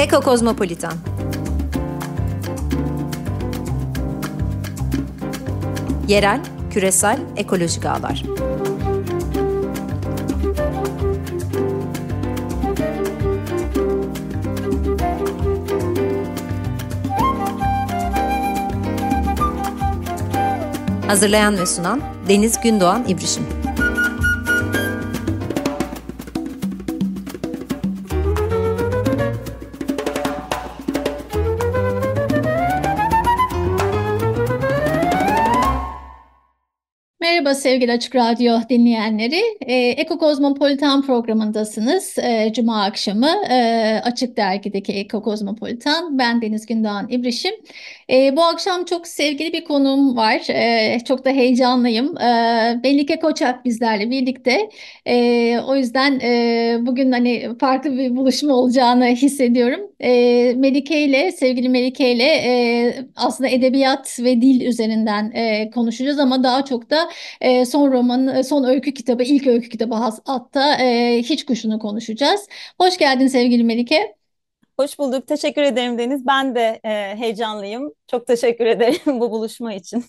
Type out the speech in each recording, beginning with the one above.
Eko Kozmopolitan Yerel, küresel, ekolojik ağlar. Hazırlayan ve sunan Deniz Gündoğan İbrişim. Sevgili Açık Radyo dinleyenleri. E, Eko Kozmopolitan programındasınız. E, Cuma akşamı e, Açık Dergi'deki Eko Kozmopolitan. Ben Deniz Gündoğan İbrişim. E, bu akşam çok sevgili bir konuğum var. E, çok da heyecanlıyım. E, Melike Koçak bizlerle birlikte. E, o yüzden e, bugün hani farklı bir buluşma olacağını hissediyorum. E, Melike ile, sevgili Melike ile e, aslında edebiyat ve dil üzerinden e, konuşacağız ama daha çok da e, son roman, son öykü kitabı, ilk öykü kitabı hatta e, Hiç Kuşunu konuşacağız. Hoş geldin sevgili Melike. Hoş bulduk. Teşekkür ederim Deniz. Ben de e, heyecanlıyım. Çok teşekkür ederim bu buluşma için.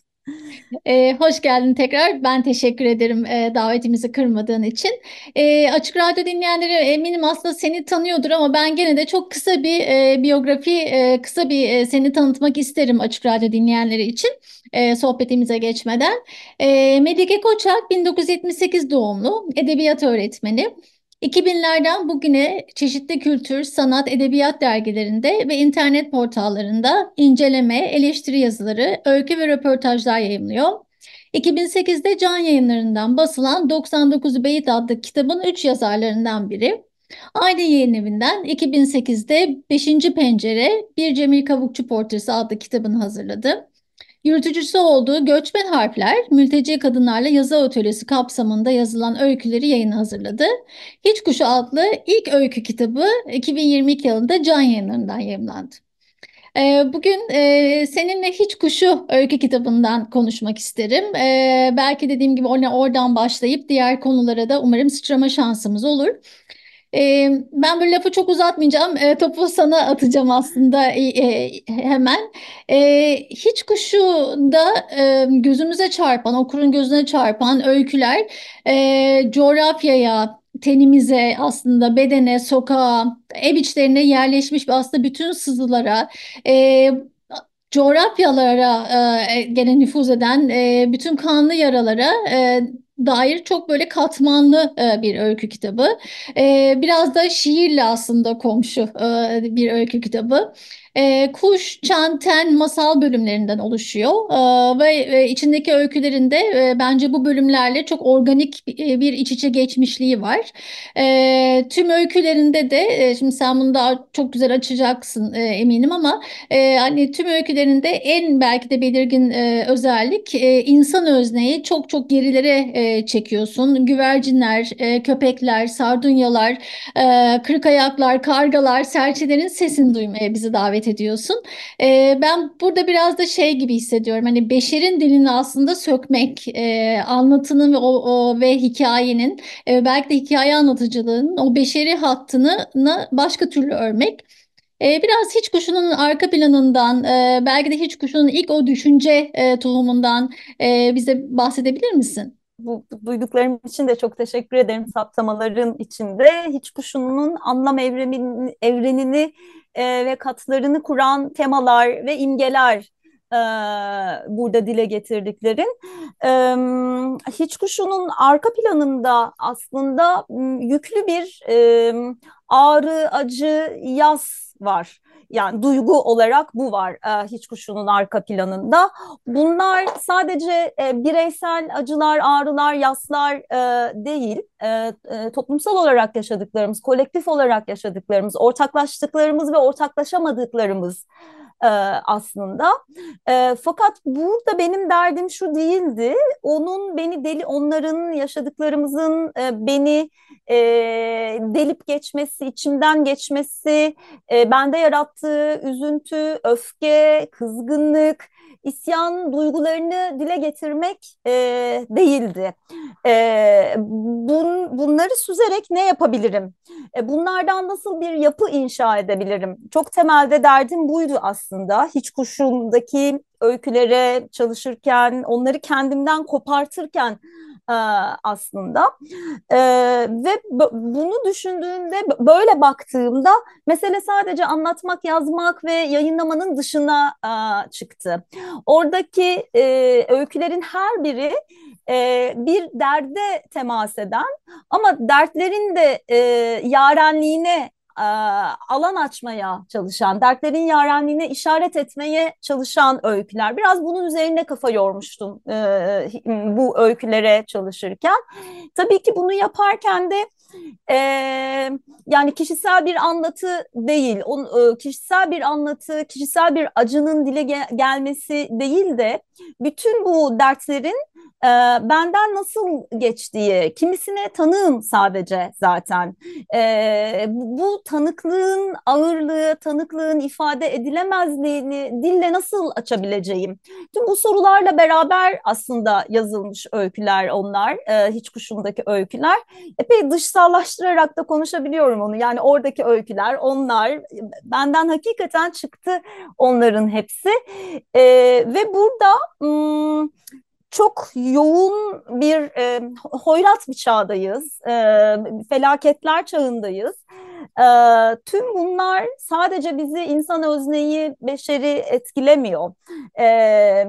Ee, hoş geldin tekrar. Ben teşekkür ederim e, davetimizi kırmadığın için. E, Açık Radyo dinleyenleri eminim aslında seni tanıyordur ama ben gene de çok kısa bir e, biyografi, e, kısa bir e, seni tanıtmak isterim Açık Radyo dinleyenleri için e, sohbetimize geçmeden. E, Melike Koçak 1978 doğumlu, edebiyat öğretmeni. 2000'lerden bugüne çeşitli kültür, sanat, edebiyat dergilerinde ve internet portallarında inceleme, eleştiri yazıları, öykü ve röportajlar yayımlıyor. 2008'de Can Yayınları'ndan basılan 99 Beyit adlı kitabın 3 yazarlarından biri. Aynı yayın evinden 2008'de 5. Pencere Bir Cemil Kavukçu Portresi adlı kitabını hazırladı. Yürütücüsü olduğu Göçmen Harfler, mülteci kadınlarla yazı atölyesi kapsamında yazılan öyküleri yayına hazırladı. Hiç Kuşu adlı ilk öykü kitabı 2022 yılında Can Yayınları'ndan yayımlandı. Ee, bugün e, seninle Hiç Kuşu öykü kitabından konuşmak isterim. Ee, belki dediğim gibi oradan başlayıp diğer konulara da umarım sıçrama şansımız olur. E, ben böyle lafı çok uzatmayacağım. E, topu sana atacağım aslında e, hemen. E, hiç kuşu da e, gözümüze çarpan, okurun gözüne çarpan öyküler e, coğrafyaya, tenimize aslında bedene, sokağa, ev içlerine yerleşmiş aslında bütün sızılara, e, coğrafyalara e, gene nüfuz eden e, bütün kanlı yaralara e, dair çok böyle katmanlı e, bir öykü kitabı. E, biraz da şiirle aslında komşu e, bir öykü kitabı. Kuş, çanten, masal bölümlerinden oluşuyor ve içindeki öykülerinde bence bu bölümlerle çok organik bir, iç içe geçmişliği var. Tüm öykülerinde de şimdi sen bunu daha çok güzel açacaksın eminim ama hani tüm öykülerinde en belki de belirgin özellik insan özneyi çok çok gerilere çekiyorsun. Güvercinler, e, köpekler, sardunyalar, e, kırık ayaklar, kargalar, serçelerin sesini duymaya bizi davet ediyorsun. E, ben burada biraz da şey gibi hissediyorum. Hani beşerin dilini aslında sökmek, e, anlatının ve o, o ve hikayenin e, belki de hikaye anlatıcılığının o beşeri hattını başka türlü örmek. E, biraz hiç kuşunun arka planından, e, belki de hiç kuşunun ilk o düşünce e, tohumundan bize bahsedebilir misin? Bu duyduklarım için de çok teşekkür ederim saptamaların içinde. Hiç kuşunun anlam evrenini, evrenini e, ve katlarını kuran temalar ve imgeler e, burada dile getirdiklerin. E, Hiç kuşunun arka planında aslında yüklü bir e, ağrı, acı, yaz var. Yani duygu olarak bu var e, hiç kuşunun arka planında. Bunlar sadece e, bireysel acılar, ağrılar, yaslar e, değil. E, e, toplumsal olarak yaşadıklarımız, kolektif olarak yaşadıklarımız, ortaklaştıklarımız ve ortaklaşamadıklarımız e, aslında. E, fakat burada benim derdim şu değildi. Onun beni deli, onların yaşadıklarımızın e, beni e, delip geçmesi, içimden geçmesi, e, bende yarattığı üzüntü, öfke, kızgınlık, isyan duygularını dile getirmek e, değildi. E, bun, bunları süzerek ne yapabilirim? E, bunlardan nasıl bir yapı inşa edebilirim? Çok temelde derdim buydu aslında. Hiç kuşumdaki öykülere çalışırken, onları kendimden kopartırken e, aslında e, ve bunu düşündüğümde böyle baktığımda mesele sadece anlatmak, yazmak ve yayınlamanın dışına e, çıktı. Oradaki e, öykülerin her biri e, bir derde temas eden ama dertlerin de e, yarenliğine alan açmaya çalışan, dertlerin yarenliğine işaret etmeye çalışan öyküler. Biraz bunun üzerine kafa yormuştum e, bu öykülere çalışırken. Tabii ki bunu yaparken de e, yani kişisel bir anlatı değil, on, e, kişisel bir anlatı, kişisel bir acının dile gel gelmesi değil de bütün bu dertlerin e, benden nasıl geçtiği, kimisine tanığım sadece zaten. E, bu tanıklığın ağırlığı, tanıklığın ifade edilemezliğini dille nasıl açabileceğim? Tüm bu sorularla beraber aslında yazılmış öyküler onlar, e, hiç kuşumdaki öyküler. Epey dışsallaştırarak da konuşabiliyorum onu. Yani oradaki öyküler, onlar benden hakikaten çıktı onların hepsi. E, ve burada... Hmm, çok yoğun bir e, hoyrat bir çağdayız, e, felaketler çağındayız. E, tüm bunlar sadece bizi insan özneyi, beşeri etkilemiyor. E,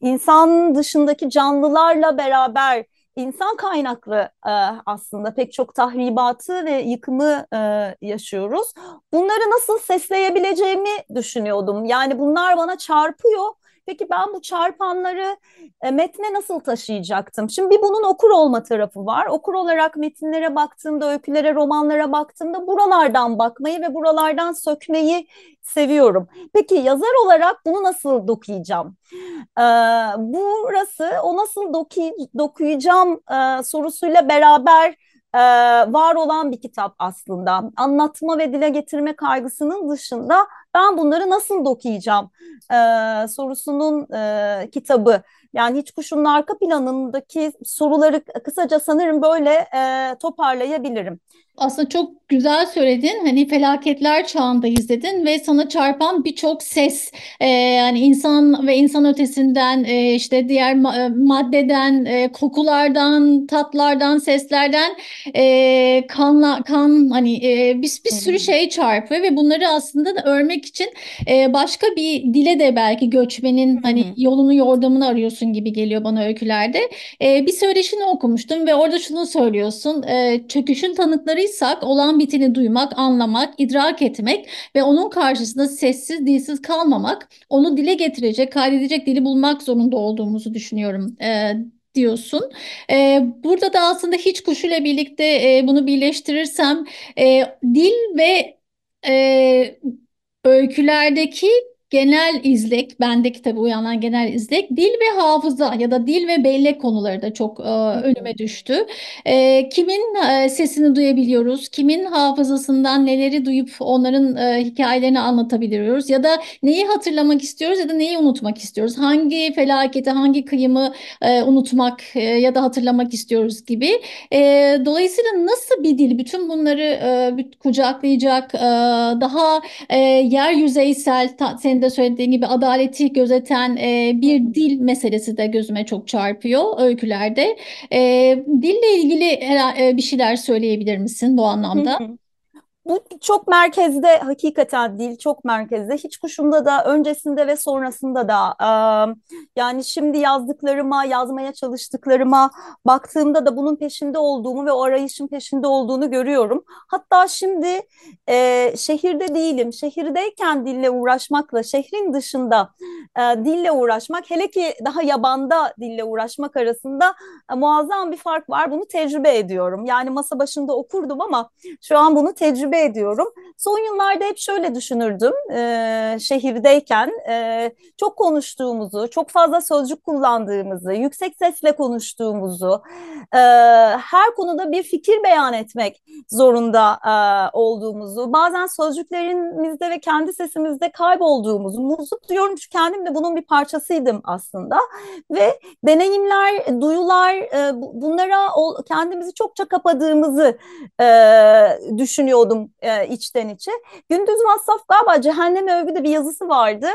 insan dışındaki canlılarla beraber insan kaynaklı e, aslında pek çok tahribatı ve yıkımı e, yaşıyoruz. Bunları nasıl sesleyebileceğimi düşünüyordum. Yani bunlar bana çarpıyor Peki ben bu çarpanları e, metne nasıl taşıyacaktım? Şimdi bir bunun okur olma tarafı var. Okur olarak metinlere baktığımda, öykülere, romanlara baktığımda buralardan bakmayı ve buralardan sökmeyi seviyorum. Peki yazar olarak bunu nasıl dokuyacağım? Ee, burası o nasıl doku, dokuyacağım e, sorusuyla beraber e, var olan bir kitap aslında. Anlatma ve dile getirme kaygısının dışında ben bunları nasıl dokuyacağım e, sorusunun e, kitabı. Yani hiç kuşun arka planındaki soruları kısaca sanırım böyle e, toparlayabilirim. Aslında çok güzel söyledin. Hani felaketler çağındayız dedin ve sana çarpan birçok ses e, yani insan ve insan ötesinden e, işte diğer ma e, maddeden, e, kokulardan, tatlardan, seslerden e, kanla kan hani e, bir, bir sürü şey çarpıyor ve bunları aslında da örmek için e, başka bir dile de belki göçmenin hani yolunu yordamını arıyorsun gibi geliyor bana öykülerde. E, bir söyleşini okumuştum ve orada şunu söylüyorsun. E, çöküşün tanıklarıysak olan biteni duymak, anlamak, idrak etmek ve onun karşısında sessiz, dilsiz kalmamak, onu dile getirecek, kaydedecek dili bulmak zorunda olduğumuzu düşünüyorum e, diyorsun. E, burada da aslında hiç kuşuyla birlikte e, bunu birleştirirsem e, dil ve e, öykülerdeki genel izlek, bendeki tabii uyanan genel izlek, dil ve hafıza ya da dil ve bellek konuları da çok e, önüme düştü. E, kimin e, sesini duyabiliyoruz, kimin hafızasından neleri duyup onların e, hikayelerini anlatabiliyoruz ya da neyi hatırlamak istiyoruz ya da neyi unutmak istiyoruz, hangi felaketi, hangi kıyımı e, unutmak e, ya da hatırlamak istiyoruz gibi. E, dolayısıyla nasıl bir dil bütün bunları e, kucaklayacak, e, daha e, yer yüzeysel, ta, senin de söylediğin gibi adaleti gözeten e, bir dil meselesi de gözüme çok çarpıyor öykülerde. E, dille ilgili e, bir şeyler söyleyebilir misin bu anlamda? Bu çok merkezde hakikaten değil çok merkezde hiç kuşumda da öncesinde ve sonrasında da yani şimdi yazdıklarıma yazmaya çalıştıklarıma baktığımda da bunun peşinde olduğumu ve o arayışın peşinde olduğunu görüyorum. Hatta şimdi e, şehirde değilim şehirdeyken dille uğraşmakla şehrin dışında e, dille uğraşmak hele ki daha yabanda dille uğraşmak arasında e, muazzam bir fark var bunu tecrübe ediyorum. Yani masa başında okurdum ama şu an bunu tecrübe ediyorum. Son yıllarda hep şöyle düşünürdüm e, şehirdeyken e, çok konuştuğumuzu, çok fazla sözcük kullandığımızı, yüksek sesle konuştuğumuzu, e, her konuda bir fikir beyan etmek zorunda e, olduğumuzu, bazen sözcüklerimizde ve kendi sesimizde kaybolduğumuzu, muzluk diyorum çünkü kendim de bunun bir parçasıydım aslında ve deneyimler, duyular e, bunlara kendimizi çokça kapadığımızı e, düşünüyordum e, içten içe. Gündüz Masraf galiba Cehennem Övgü'de bir yazısı vardı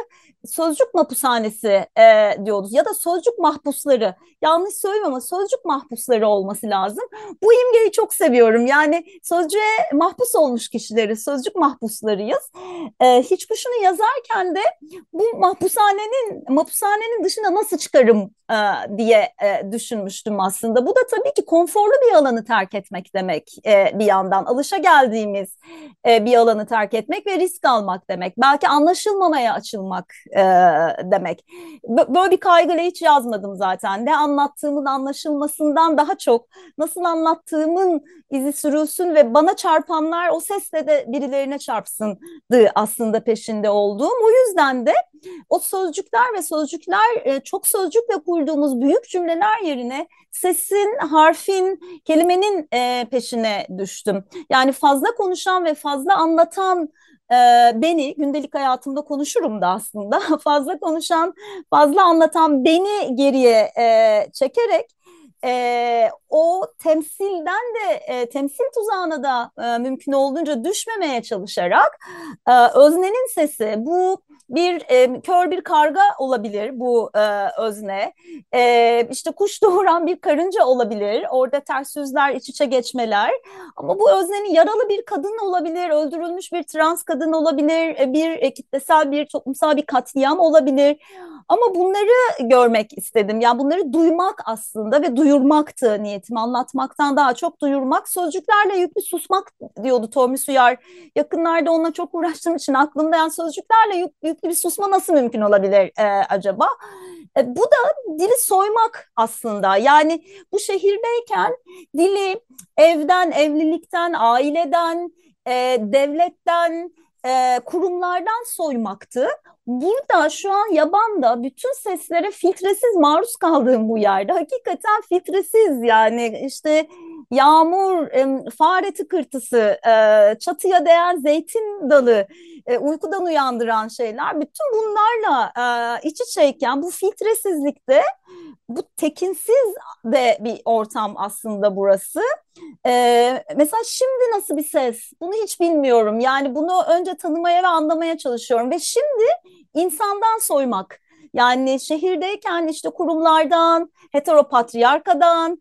sözcük mahpushanesi e, diyoruz ya da sözcük mahpusları yanlış söylüyorum ama sözcük mahpusları olması lazım. Bu imgeyi çok seviyorum yani sözcüğe mahpus olmuş kişileri sözcük mahpuslarıyız. E, hiç kuşunu yazarken de bu mahpushanenin mahpushanenin dışına nasıl çıkarım e, diye e, düşünmüştüm aslında. Bu da tabii ki konforlu bir alanı terk etmek demek e, bir yandan alışa geldiğimiz e, bir alanı terk etmek ve risk almak demek. Belki anlaşılmamaya açılmak e, demek. Böyle bir kaygıyla hiç yazmadım zaten. Ne anlattığımın anlaşılmasından daha çok nasıl anlattığımın izi sürülsün ve bana çarpanlar o sesle de birilerine çarpsındı aslında peşinde olduğum. O yüzden de o sözcükler ve sözcükler e, çok sözcükle kurduğumuz büyük cümleler yerine sesin, harfin, kelimenin e, peşine düştüm. Yani fazla konuşan ve fazla anlatan beni gündelik hayatımda konuşurum da aslında. Fazla konuşan, fazla anlatan beni geriye e, çekerek e, o temsilden de e, temsil tuzağına da e, mümkün olduğunca düşmemeye çalışarak e, öznenin sesi bu bir e, kör bir karga olabilir bu e, özne. E, işte kuş doğuran bir karınca olabilir orada ters yüzler iç içe geçmeler. Ama bu öznenin yaralı bir kadın olabilir öldürülmüş bir trans kadın olabilir e, bir e, kitlesel bir toplumsal bir katliam olabilir. Ama bunları görmek istedim. Yani bunları duymak aslında ve duyurmaktı niyetim anlatmaktan daha çok duyurmak sözcüklerle yüklü susmak diyordu Tommy Suyar yakınlarda onunla çok uğraştığım için aklımda yani sözcüklerle yük, yüklü bir susma nasıl mümkün olabilir e, acaba? E, bu da dili soymak aslında. Yani bu şehirdeyken dili evden, evlilikten, aileden, e, devletten, e, kurumlardan soymaktı. Burada şu an yabanda bütün seslere filtresiz maruz kaldığım bu yerde. Hakikaten filtresiz yani işte yağmur, e, fare tıkırtısı, e, çatıya değen zeytin dalı, e, uykudan uyandıran şeyler bütün bunlarla e, iç içeyken bu filtresizlikte bu tekinsiz de bir ortam aslında burası. Ee, mesela şimdi nasıl bir ses? Bunu hiç bilmiyorum. Yani bunu önce tanımaya ve anlamaya çalışıyorum. Ve şimdi insandan soymak. Yani şehirdeyken işte kurumlardan, heteropatriyarkadan,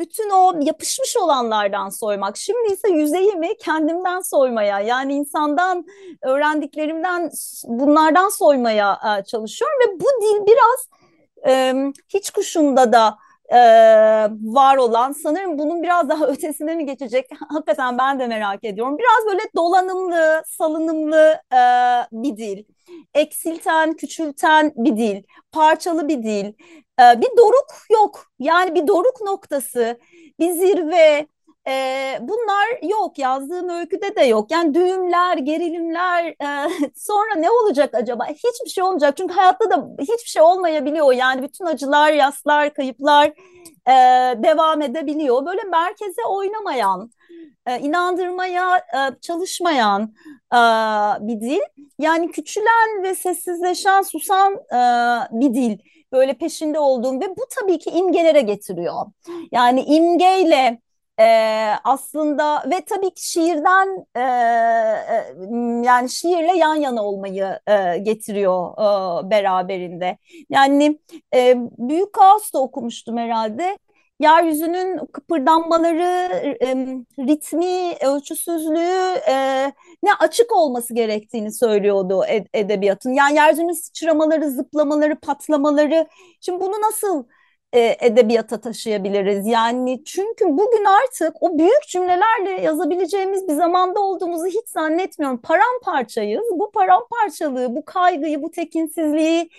bütün o yapışmış olanlardan soymak. Şimdi ise yüzeyimi kendimden soymaya, yani insandan öğrendiklerimden bunlardan soymaya çalışıyorum ve bu dil biraz hiç kuşunda da e, var olan sanırım bunun biraz daha ötesine mi geçecek? Hakikaten ben de merak ediyorum. Biraz böyle dolanımlı, salınımlı e, bir dil. Eksilten, küçülten bir dil. Parçalı bir dil. E, bir doruk yok. Yani bir doruk noktası, bir zirve, e, bunlar yok yazdığım öyküde de yok. Yani düğümler, gerilimler e, sonra ne olacak acaba? Hiçbir şey olmayacak. Çünkü hayatta da hiçbir şey olmayabiliyor. Yani bütün acılar, yaslar, kayıplar e, devam edebiliyor. Böyle merkeze oynamayan, e, inandırmaya e, çalışmayan e, bir dil. Yani küçülen ve sessizleşen, susan e, bir dil. Böyle peşinde olduğum ve bu tabii ki imgelere getiriyor. Yani imgeyle e, aslında ve tabii ki şiirden e, yani şiirle yan yana olmayı e, getiriyor e, beraberinde. Yani e, Büyük da okumuştum herhalde. Yeryüzünün kıpırdanmaları, ritmi, ölçüsüzlüğü ne açık olması gerektiğini söylüyordu ed edebiyatın. Yani yeryüzünün sıçramaları, zıplamaları, patlamaları. Şimdi bunu nasıl e, edebiyata taşıyabiliriz. Yani çünkü bugün artık o büyük cümlelerle yazabileceğimiz bir zamanda olduğumuzu hiç zannetmiyorum. Paramparçayız. Bu paramparçalığı, bu kaygıyı, bu tekinsizliği,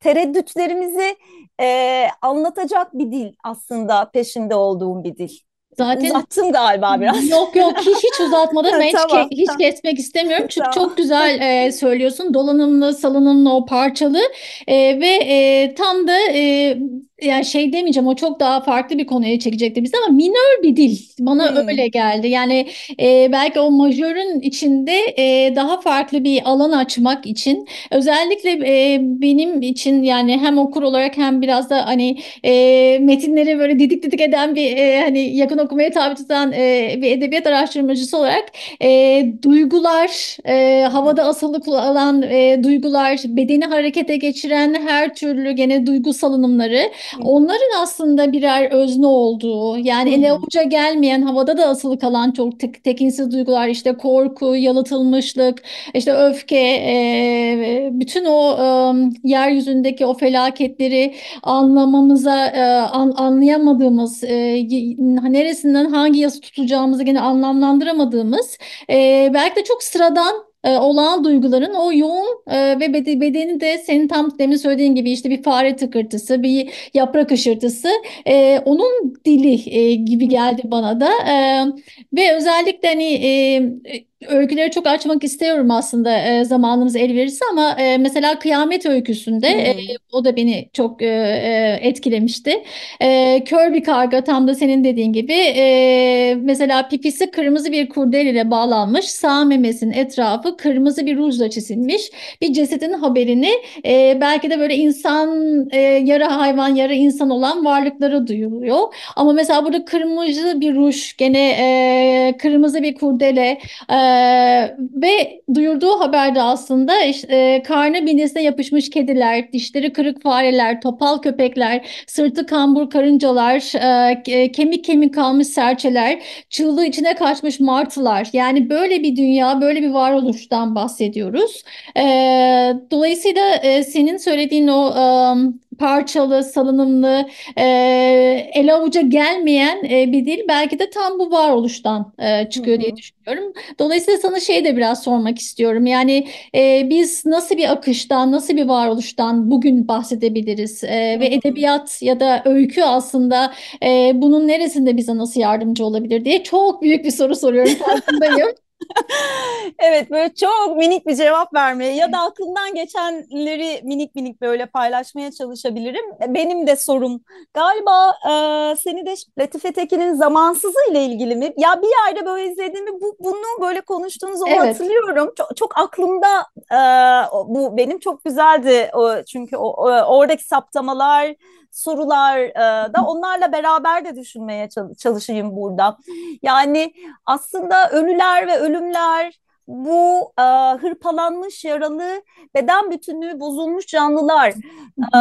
tereddütlerimizi e, anlatacak bir dil aslında peşinde olduğum bir dil. Zaten uzattım galiba biraz. Yok yok hiç hiç uzatmadım. Ben tamam, hiç, tamam. hiç kesmek istemiyorum. Çünkü tamam. çok güzel e, söylüyorsun. Dolanımlı, salınımlı o parçalı e, ve e, tam da e, yani şey demeyeceğim o çok daha farklı bir konuya çekecekti bizi ama minör bir dil bana hmm. öyle geldi. Yani e, belki o majörün içinde e, daha farklı bir alan açmak için özellikle e, benim için yani hem okur olarak hem biraz da hani e, metinleri böyle didik didik eden bir e, hani yakın okumaya tabi tutan e, bir edebiyat araştırmacısı olarak e, duygular e, havada asılı kalan e, duygular bedeni harekete geçiren her türlü gene duygu salınımları Onların aslında birer özne olduğu, yani ele avuca gelmeyen, havada da asılı kalan çok tek, tekinsiz duygular, işte korku, yalıtılmışlık, işte öfke, e, bütün o e, yeryüzündeki o felaketleri anlamamıza, e, an, anlayamadığımız, e, neresinden hangi yası tutacağımızı gene anlamlandıramadığımız, e, belki de çok sıradan e, olağan duyguların o yoğun e, ve bedeni de senin tam demin söylediğin gibi işte bir fare tıkırtısı, bir yaprak ışırtısı e, onun dili e, gibi geldi bana da. E, ve özellikle hani e, öyküleri çok açmak istiyorum aslında e, zamanımız el verirse ama e, mesela Kıyamet Öyküsü'nde e, hmm. e, o da beni çok e, e, etkilemişti. E, kör bir karga tam da senin dediğin gibi e, mesela pipisi kırmızı bir kurdele ile bağlanmış sağ memesinin etrafı kırmızı bir rujla çizilmiş bir cesedin haberini e, belki de böyle insan e, yarı hayvan yarı insan olan varlıklara duyuluyor. Ama mesela burada kırmızı bir ruj gene e, kırmızı bir kurdele e, ve duyurduğu haberde aslında işte, e, karnı binesine yapışmış kediler, dişleri kırık fareler, topal köpekler, sırtı kambur karıncalar, e, kemik kemik kalmış serçeler, çığlığı içine kaçmış martılar. Yani böyle bir dünya, böyle bir varoluştan bahsediyoruz. E, dolayısıyla e, senin söylediğin o e, parçalı, salınımlı, e, ele avuca gelmeyen e, bir dil belki de tam bu varoluştan e, çıkıyor hı hı. diye düşünüyorum. Dolayısıyla sana şey de biraz sormak istiyorum. Yani e, biz nasıl bir akıştan, nasıl bir varoluştan bugün bahsedebiliriz? E, ve edebiyat ya da öykü aslında e, bunun neresinde bize nasıl yardımcı olabilir diye çok büyük bir soru soruyorum farkındayım. Evet böyle çok minik bir cevap vermeye ya da aklımdan geçenleri minik minik böyle paylaşmaya çalışabilirim. Benim de sorum galiba e, seni de Latife Tekin'in Zamansızı ile ilgili mi? Ya bir yerde böyle izlediğimi bu, bunu böyle konuştuğunuzu evet. hatırlıyorum. Çok, çok aklımda e, bu benim çok güzeldi o, çünkü o, o, oradaki saptamalar sorular e, da onlarla beraber de düşünmeye çalışayım burada. Yani aslında ölüler ve ölümler bu e, hırpalanmış yaralı beden bütünlüğü bozulmuş canlılar e,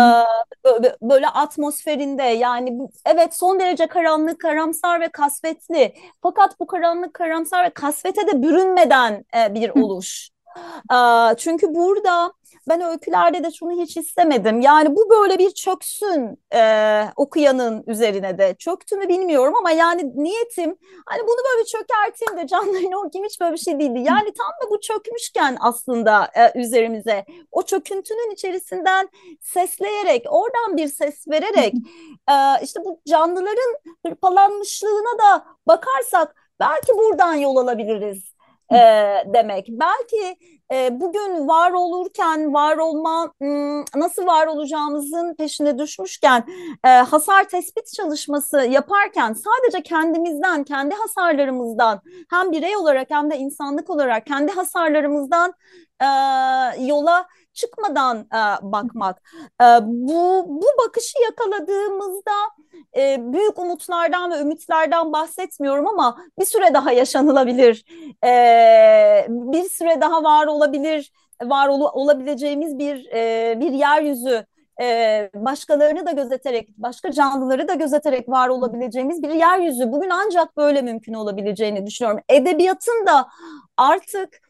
böyle atmosferinde yani bu, evet son derece karanlık karamsar ve kasvetli. Fakat bu karanlık karamsar ve kasvete de bürünmeden e, bir oluş. E, çünkü burada ben öykülerde de şunu hiç istemedim. Yani bu böyle bir çöksün e, okuyanın üzerine de. Çöktü mü bilmiyorum ama yani niyetim hani bunu böyle çökerteyim de canlarını okuyayım hiç böyle bir şey değildi. Yani tam da bu çökmüşken aslında e, üzerimize o çöküntünün içerisinden sesleyerek oradan bir ses vererek e, işte bu canlıların hırpalanmışlığına da bakarsak belki buradan yol alabiliriz e, demek. Belki e, bugün var olurken var olma nasıl var olacağımızın peşine düşmüşken e, hasar tespit çalışması yaparken sadece kendimizden kendi hasarlarımızdan hem birey olarak hem de insanlık olarak kendi hasarlarımızdan e, yola çıkmadan e, bakmak. E, bu bu bakışı yakaladığımızda e, büyük umutlardan ve ümitlerden bahsetmiyorum ama bir süre daha yaşanılabilir, e, bir süre daha var olabilir, var ol, olabileceğimiz bir e, bir yeryüzü e, başkalarını da gözeterek, başka canlıları da gözeterek var olabileceğimiz bir yeryüzü. Bugün ancak böyle mümkün olabileceğini düşünüyorum. Edebiyatın da artık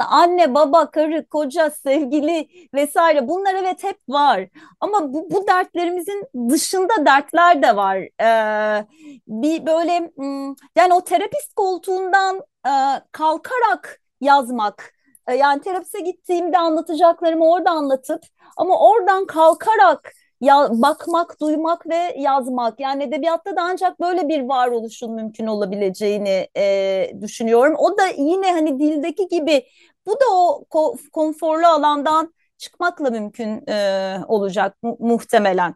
anne, baba, karı, koca, sevgili vesaire bunlar evet hep var. Ama bu, bu dertlerimizin dışında dertler de var. Ee, bir böyle hmm, yani o terapist koltuğundan e, kalkarak yazmak. E, yani terapise gittiğimde anlatacaklarımı orada anlatıp ama oradan kalkarak ya bakmak, duymak ve yazmak. Yani edebiyatta da ancak böyle bir varoluşun mümkün olabileceğini e, düşünüyorum. O da yine hani dildeki gibi bu da o ko konforlu alandan çıkmakla mümkün e, olacak mu muhtemelen.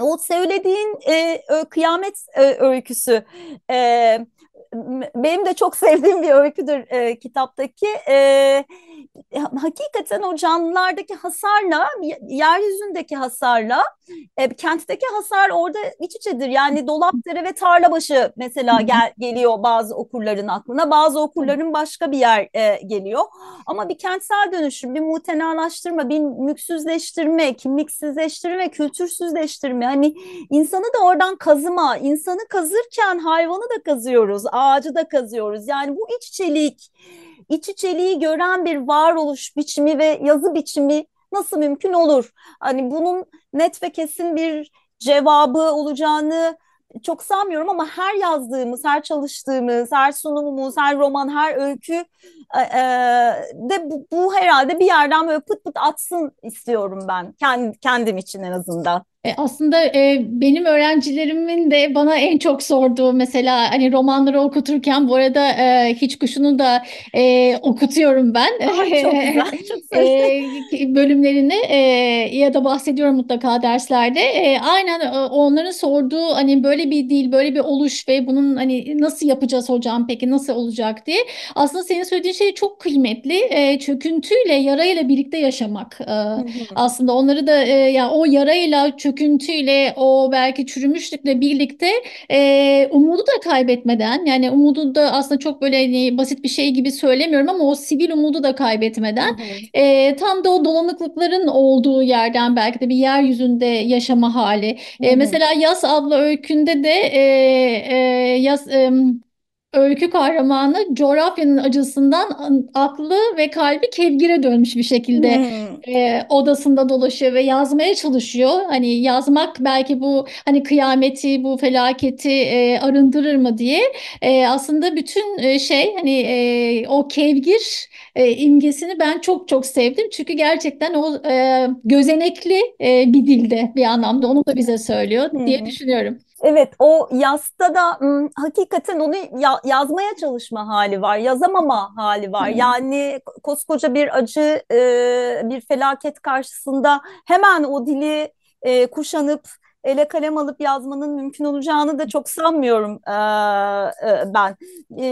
O söylediğin e, kıyamet e, öyküsü e, benim de çok sevdiğim bir öyküdür e, kitaptaki. E, hakikaten o canlılardaki hasarla, yeryüzündeki hasarla, e, kentteki hasar orada iç içedir. Yani Dolapdere ve Tarlabaşı mesela gel, geliyor bazı okurların aklına. Bazı okurların başka bir yer e, geliyor. Ama bir kentsel dönüşüm, bir mutenalaştırma, bir mülksüzleştirme, kimliksizleştirme, kültürsüzleştirme. Hani insanı da oradan kazıma, insanı kazırken hayvanı da kazıyoruz, ağacı da kazıyoruz. Yani bu iç içelik, iç içeliği gören bir varoluş biçimi ve yazı biçimi nasıl mümkün olur? Hani bunun net ve kesin bir cevabı olacağını çok sanmıyorum ama her yazdığımız, her çalıştığımız, her sunumumuz, her roman, her öykü e, e de bu, bu herhalde bir yerden böyle pıt pıt atsın istiyorum ben kendim, kendim için en azından. E, aslında e, benim öğrencilerimin de bana en çok sorduğu mesela hani romanları okuturken bu arada e, Hiç Kuşu'nu da e, okutuyorum ben. Ay, çok güzel, çok e, bölümlerini e, ya da bahsediyorum mutlaka derslerde. E, aynen e, onların sorduğu hani böyle bir dil, böyle bir oluş ve bunun hani nasıl yapacağız hocam peki nasıl olacak diye. Aslında senin söylediğin şey çok kıymetli. E, çöküntüyle, yarayla birlikte yaşamak. E, aslında onları da e, ya yani o yarayla çöküntü çöküntüyle o belki çürümüşlükle birlikte e, umudu da kaybetmeden yani umudu da aslında çok böyle hani basit bir şey gibi söylemiyorum ama o sivil umudu da kaybetmeden e, tam da o dolanıklıkların olduğu yerden belki de bir yeryüzünde yaşama hali. E, mesela Yas adlı öykünde de e, e, Yas e, öykü kahramanı coğrafyanın acısından aklı ve kalbi kevgire dönmüş bir şekilde hmm. e, odasında dolaşıyor ve yazmaya çalışıyor. Hani yazmak belki bu hani kıyameti, bu felaketi e, arındırır mı diye. E, aslında bütün e, şey hani e, o kevgir e, imgesini ben çok çok sevdim. Çünkü gerçekten o e, gözenekli e, bir dilde bir anlamda onu da bize söylüyor diye hmm. düşünüyorum. Evet o yasta da m, hakikaten onu ya, yazmaya çalışma hali var, yazamama hali var. Hmm. Yani koskoca bir acı, e, bir felaket karşısında hemen o dili e, kuşanıp ele kalem alıp yazmanın mümkün olacağını da çok sanmıyorum e, e, ben. E,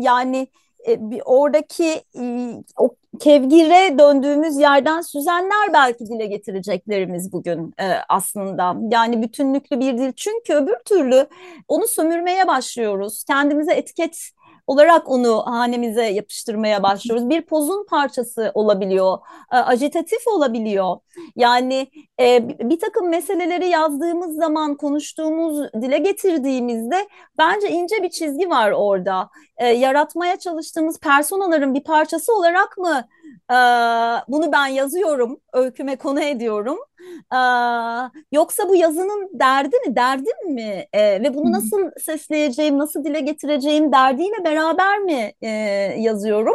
yani e, oradaki e, o kevgire döndüğümüz yerden süzenler belki dile getireceklerimiz bugün e, aslında. Yani bütünlüklü bir dil. Çünkü öbür türlü onu sömürmeye başlıyoruz. Kendimize etiket olarak onu hanemize yapıştırmaya başlıyoruz. Bir pozun parçası olabiliyor, e, ajitatif olabiliyor. Yani e, bir takım meseleleri yazdığımız zaman, konuştuğumuz, dile getirdiğimizde bence ince bir çizgi var orada. E, yaratmaya çalıştığımız personaların bir parçası olarak mı e, bunu ben yazıyorum, öyküme konu ediyorum? Ee, yoksa bu yazının derdi mi, derdim mi? Ee, ve bunu nasıl sesleyeceğim, nasıl dile getireceğim derdiyle beraber mi e, yazıyorum?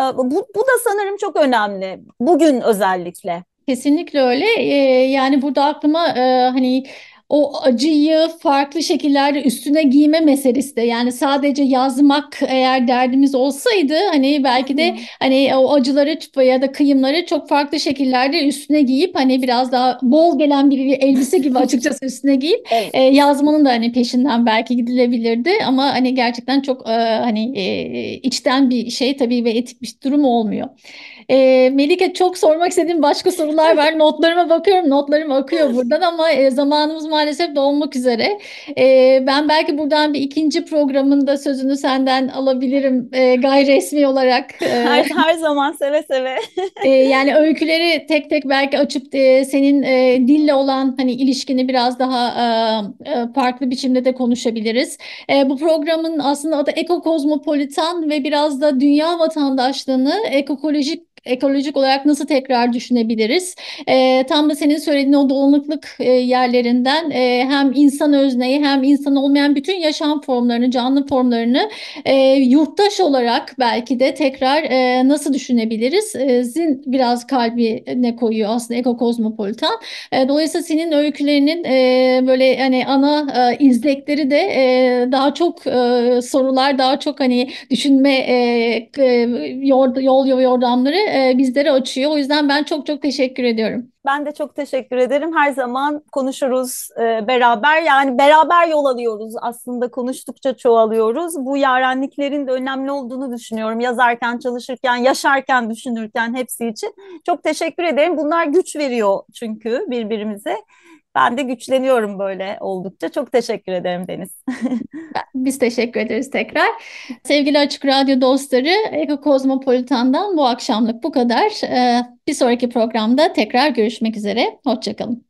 Ee, bu, bu da sanırım çok önemli. Bugün özellikle. Kesinlikle öyle. Ee, yani burada aklıma e, hani o acıyı farklı şekillerde üstüne giyme meselesi de yani sadece yazmak eğer derdimiz olsaydı hani belki de hani o acıları ya da kıyımları çok farklı şekillerde üstüne giyip hani biraz daha bol gelen bir elbise gibi açıkçası üstüne giyip evet. e, yazmanın da hani peşinden belki gidilebilirdi ama hani gerçekten çok e, hani e, içten bir şey tabii ve etik bir durum olmuyor. E, Melike çok sormak istediğim başka sorular var. Notlarıma bakıyorum. Notlarım akıyor buradan ama e, zamanımız maalesef dolmak üzere. E, ben belki buradan bir ikinci programında sözünü senden alabilirim e, gayri resmi olarak. E, her, her zaman seve seve. e, yani öyküleri tek tek belki açıp e, senin e, dille olan hani ilişkini biraz daha e, farklı biçimde de konuşabiliriz. E, bu programın aslında adı Eko Kozmopolitan ve biraz da dünya vatandaşlığını ekokolojik ekolojik olarak nasıl tekrar düşünebiliriz? E, tam da senin söylediğin o dağınıklık e, yerlerinden e, hem insan özneyi hem insan olmayan bütün yaşam formlarını, canlı formlarını e, yurttaş olarak belki de tekrar e, nasıl düşünebiliriz? E, zin biraz kalbine koyuyor aslında ekokozmopolitan. E, dolayısıyla senin öykülerinin e, böyle hani ana e, izlekleri de e, daha çok e, sorular, daha çok hani düşünme e, e, yol, yol yordamları e, bizlere açıyor. O yüzden ben çok çok teşekkür ediyorum. Ben de çok teşekkür ederim. Her zaman konuşuruz e, beraber. Yani beraber yol alıyoruz aslında konuştukça çoğalıyoruz. Bu yarenliklerin de önemli olduğunu düşünüyorum. Yazarken, çalışırken, yaşarken, düşünürken hepsi için. Çok teşekkür ederim. Bunlar güç veriyor çünkü birbirimize. Ben de güçleniyorum böyle oldukça. Çok teşekkür ederim Deniz. Biz teşekkür ederiz tekrar. Sevgili Açık Radyo dostları, Eko Kozmopolitan'dan bu akşamlık bu kadar. Ee, bir sonraki programda tekrar görüşmek üzere. Hoşçakalın.